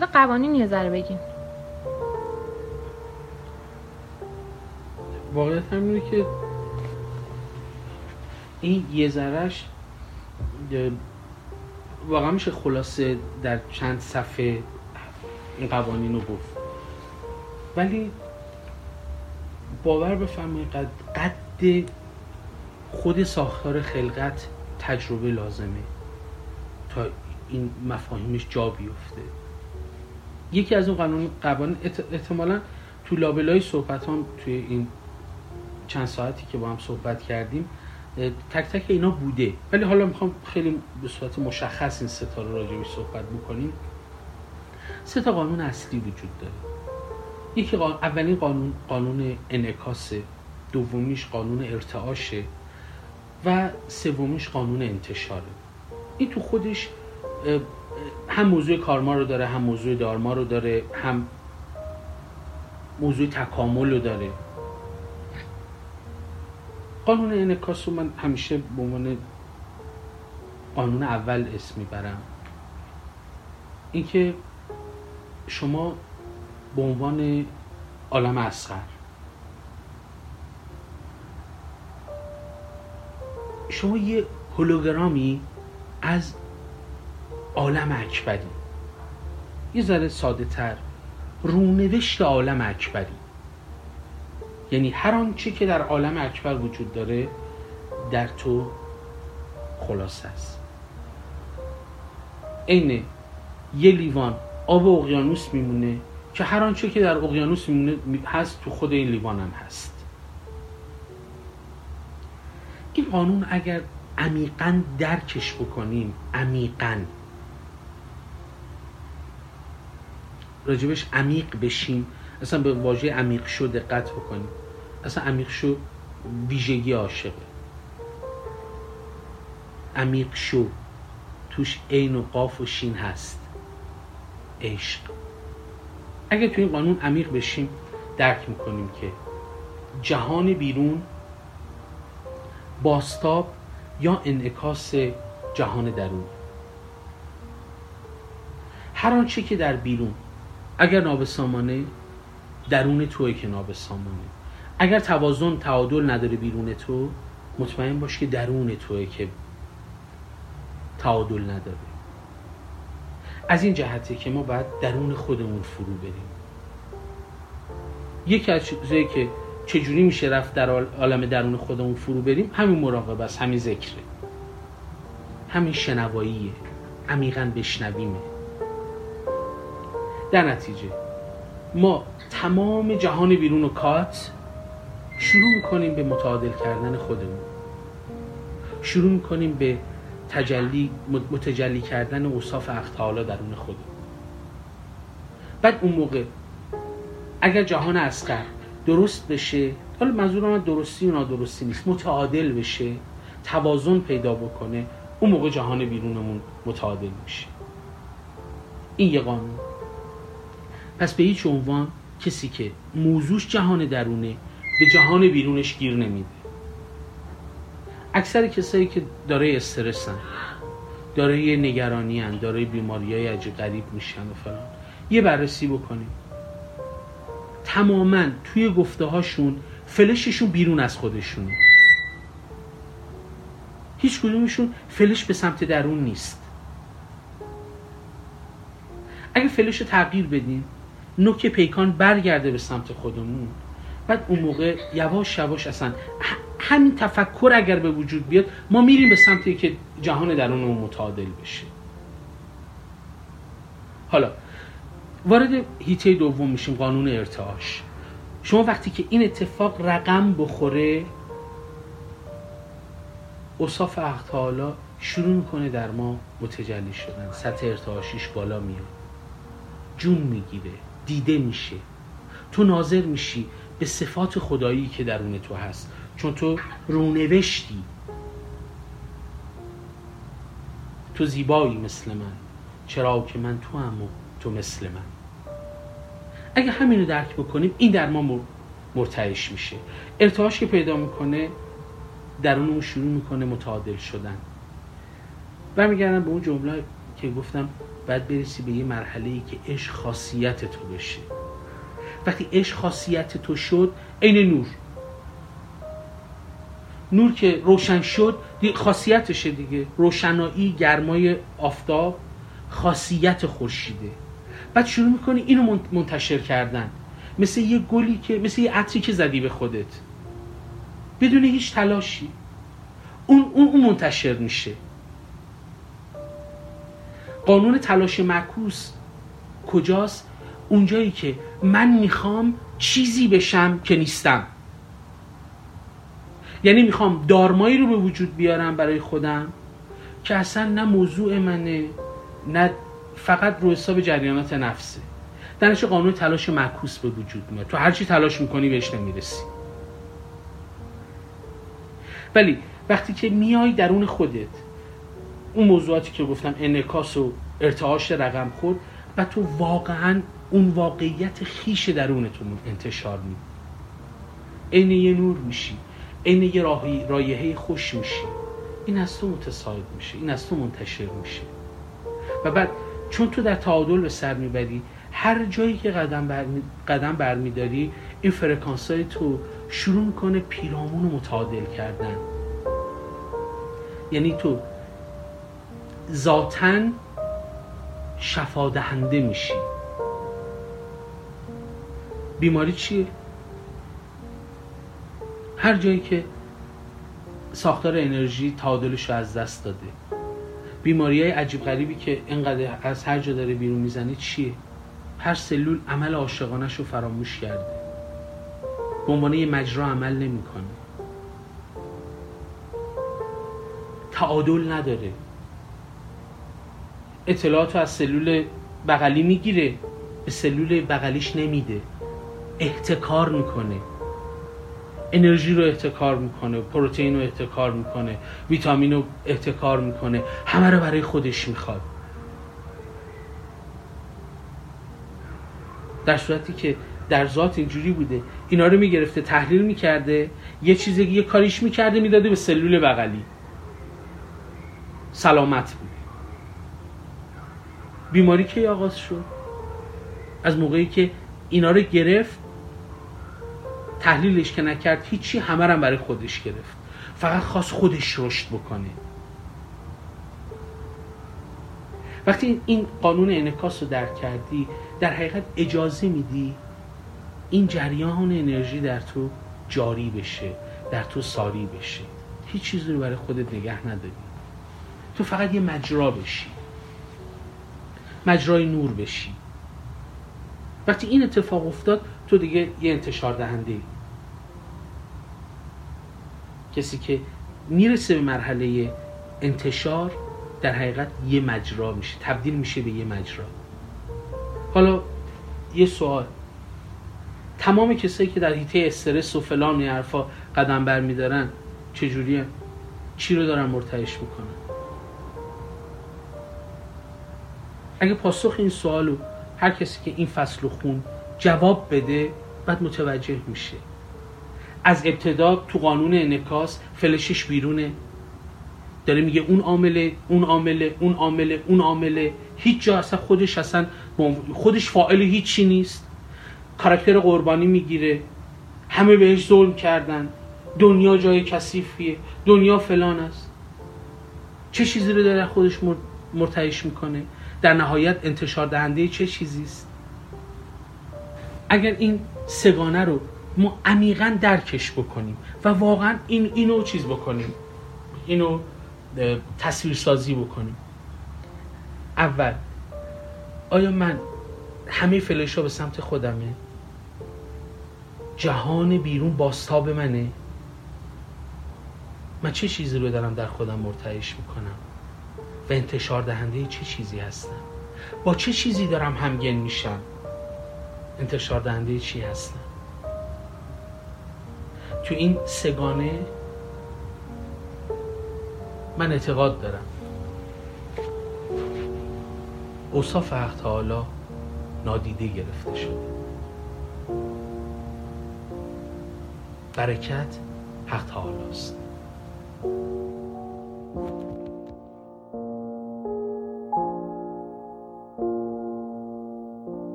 مورد قوانین یه ذره بگین واقعیت همینه که این یه ذرهش واقعا میشه خلاصه در چند صفحه این قوانین رو گفت. ولی باور بفرمایید قد, قد خود ساختار خلقت تجربه لازمه تا این مفاهیمش جا بیفته. یکی از اون قانون قوانین احتمالا تو لابلای صحبت هم توی این چند ساعتی که با هم صحبت کردیم تک تک اینا بوده. ولی حالا می‌خوام خیلی به صورت مشخص این ستا رو راجبی صحبت بکنیم. سه تا قانون اصلی وجود داره. یکی قانون، اولین قانون قانون انعکاسه دومیش قانون ارتعاشه و سومیش قانون انتشاره. این تو خودش هم موضوع کارما رو داره هم موضوع دارما رو داره هم موضوع تکامل رو داره. قانون انعکاس رو من همیشه به عنوان قانون اول اسم می‌برم. اینکه شما به عنوان عالم اصغر شما یه هولوگرامی از عالم اکبری. یه ذره ساده تر رونوشت عالم اکبری. یعنی هر آنچه که در عالم اکبر وجود داره در تو خلاصه است. عین یه لیوان آب اقیانوس میمونه که هر آنچه که در اقیانوس میمونه هست تو خود این لیوان هم هست. این قانون اگر عمیقا درکش بکنیم عمیقا راجبش عمیق بشیم. اصلا به واژه عمیق شو دقت بکنیم. اصلا عمیق شو ویژگی عاشقه. عمیق شو توش عین و قاف و شین هست. عشق. اگه تو این قانون عمیق بشیم درک می‌کنیم که جهان بیرون باستاب یا انعکاس جهان درون. هر آنچه که در بیرون اگر نابسامانه درون توی که نابسامانه. اگر توازن تعادل نداره بیرون تو مطمئن باش که درون توی که تعادل نداره. از این جهته که ما باید درون خودمون فرو بریم. یکی از چیزایی که چجوری میشه رفت در عالم درون خودمون فرو بریم همین مراقبه است همین ذکره. همین شنواییه. عمیقا بشنویمه. در نتیجه ما تمام جهان بیرون و کات شروع می‌کنیم به متعادل کردن خودمون. شروع می‌کنیم به تجلی متجلی کردن اوصاف اختالا درون خودمون. بعد اون موقع اگر جهان اسقر درست بشه حالا منظور من درستی و نادرستی نیست متعادل بشه توازن پیدا بکنه اون موقع جهان بیرونمون متعادل میشه. این یه قانون. پس به هیچ عنوان کسی که موضوعش جهان درونه به جهان بیرونش گیر نمیده. اکثر کسایی که داره استرسن داره نگرانی هن داره بیماری های عجیب غریب میشن و فلان. یه بررسی بکنیم. تماما توی گفته هاشون فلششون بیرون از خودشونه. هیچ کدومشون فلش به سمت درون نیست. اگه فلش رو تغییر بدیم نوک پیکان برگرده به سمت خودمون. بعد اون موقع یواش یواش اصلا همین تفکر اگر به وجود بیاد ما میریم به سمتی که جهان درونمون متعادل بشه. حالا وارد هیته دوم میشیم قانون ارتعاش. شما وقتی که این اتفاق رقم بخوره اصاف حالا شروع می‌کنه در ما متجلی شدن. سطح ارتعاشیش بالا میاد. جون می‌گیره. دیده میشه. تو ناظر میشی به صفات خدایی که درون تو هست چون تو رونوشتی. تو زیبایی مثل من چرا که من تو هم و تو مثل من. اگه همینو درک بکنیم این در ما مرتعش میشه. ارتعاش که پیدا می‌کنه درون اون شروع می‌کنه متعادل شدن. برمیگردم به اون جمله که گفتم باید برسی به یه مرحله ای که عشق خاصیت تو بشه. وقتی عشق خاصیت تو شد عین نور. نور که روشن شد خاصیتشه دیگه. روشنایی گرمای آفتاب خاصیت خورشیده. بعد شروع می‌کنی اینو منتشر کردن. مثل یه گلی که مثل یه عطری که زدی به خودت. بدون هیچ تلاشی. اون, اون, منتشر میشه. قانون تلاش معکوس کجاست؟ اونجایی که من می‌خوام چیزی بشم که نیستم. یعنی می‌خوام دارمایی رو به وجود بیارم برای خودم که اصلا نه موضوع منه نه فقط رو حساب جریانات نفسه. در قانون تلاش معکوس به وجود میاد. تو هر چی تلاش می‌کنی بهش نمی‌رسی. ولی وقتی که میای درون خودت اون موضوعاتی که گفتم انکاس و ارتعاش رقم خود و تو واقعا اون واقعیت خیش درونتون انتشار میدی عین یه نور میشی عین یه رایحه خوش میشی. این از تو متساعد میشه این از تو منتشر میشه. و بعد چون تو در تعادل به سر می‌بری هر جایی که قدم, برمی قدم برمیداری این فرکانس های تو شروع می‌کنه پیرامون رو متعادل کردن. یعنی تو ذاتا شفا دهنده میشی. بیماری چیه؟ هر جایی که ساختار انرژی تعادلش رو از دست داده. بیماری های عجیب غریبی که اینقدر از هر جا داره بیرون می‌زنه چیه؟ هر سلول عمل عاشقانش رو فراموش کرده. به عنوان یه مجرا عمل نمی‌کنه. تعادل نداره. اطلاعات رو از سلول بغلی می‌گیره. به سلول بغلیش نمیده. احتکار می‌کنه. انرژی رو احتکار می‌کنه. پروتئین رو احتکار می‌کنه. ویتامین رو احتکار می‌کنه. همه رو برای خودش می‌خواد. در صورتی که در ذات اینجوری بوده. اینا رو می‌گرفته تحلیل می‌کرده. یه چیزی یه کاریش می‌کرده می‌داده به سلول بغلی. سلامت بود. بیماری که آغاز شد. از موقعی که اینا رو گرفت تحلیلش که نکرد هیچی همه هم برای خودش گرفت. فقط خواست خودش رشد بکنه. وقتی این قانون انکاس رو درک کردی در حقیقت اجازه میدی این جریان انرژی در تو جاری بشه در تو ساری بشه. هیچ چیزی رو برای خودت نگه نداری. تو فقط یه مجرا بشی. مجرای نور بشی. وقتی این اتفاق افتاد تو دیگه یه انتشار دهنده کسی که می‌رسه به مرحله انتشار در حقیقت یه مجرا میشه تبدیل میشه به یه مجرا. حالا یه سوال. تمام کسایی که در حیطه استرس و فلان حرفا قدم برمیدارن چجوریه؟ چی رو دارن مرتعش می‌کنن؟ اگه پاسخ این سوالو هر کسی که این فصل خون جواب بده بعد متوجه میشه. از ابتدا تو قانون انکاس فلشش بیرونه. داره میگه اون عامله اون عامله اون عامله اون عامله. هیچ جا اصلا خودش اصلا خودش فاعل هیچی نیست. کاراکتر قربانی می‌گیره. همه بهش ظلم کردن. دنیا جای کثیفیه. دنیا فلان است. چه چیزی رو داره خودش مرتعش می‌کنه؟ در نهایت انتشار دهنده چه چیزی است؟ اگر این سگانه رو ما عمیقا درکش بکنیم و واقعا این اینو چیز بکنیم؟ اینو تصویر سازی بکنیم. اول آیا من همه فلش به سمت خودمه؟ جهان بیرون باستاب منه؟ من چه چیزی رو دارم در خودم مرتعش می‌کنم؟ و انتشار دهنده چه چیزی هستم؟ با چه چیزی دارم همگن میشم؟ انتشار دهنده چی هستم؟ تو این سگانه من اعتقاد دارم. اوصاف حق تعالی نادیده گرفته شده. برکت حق تعالی است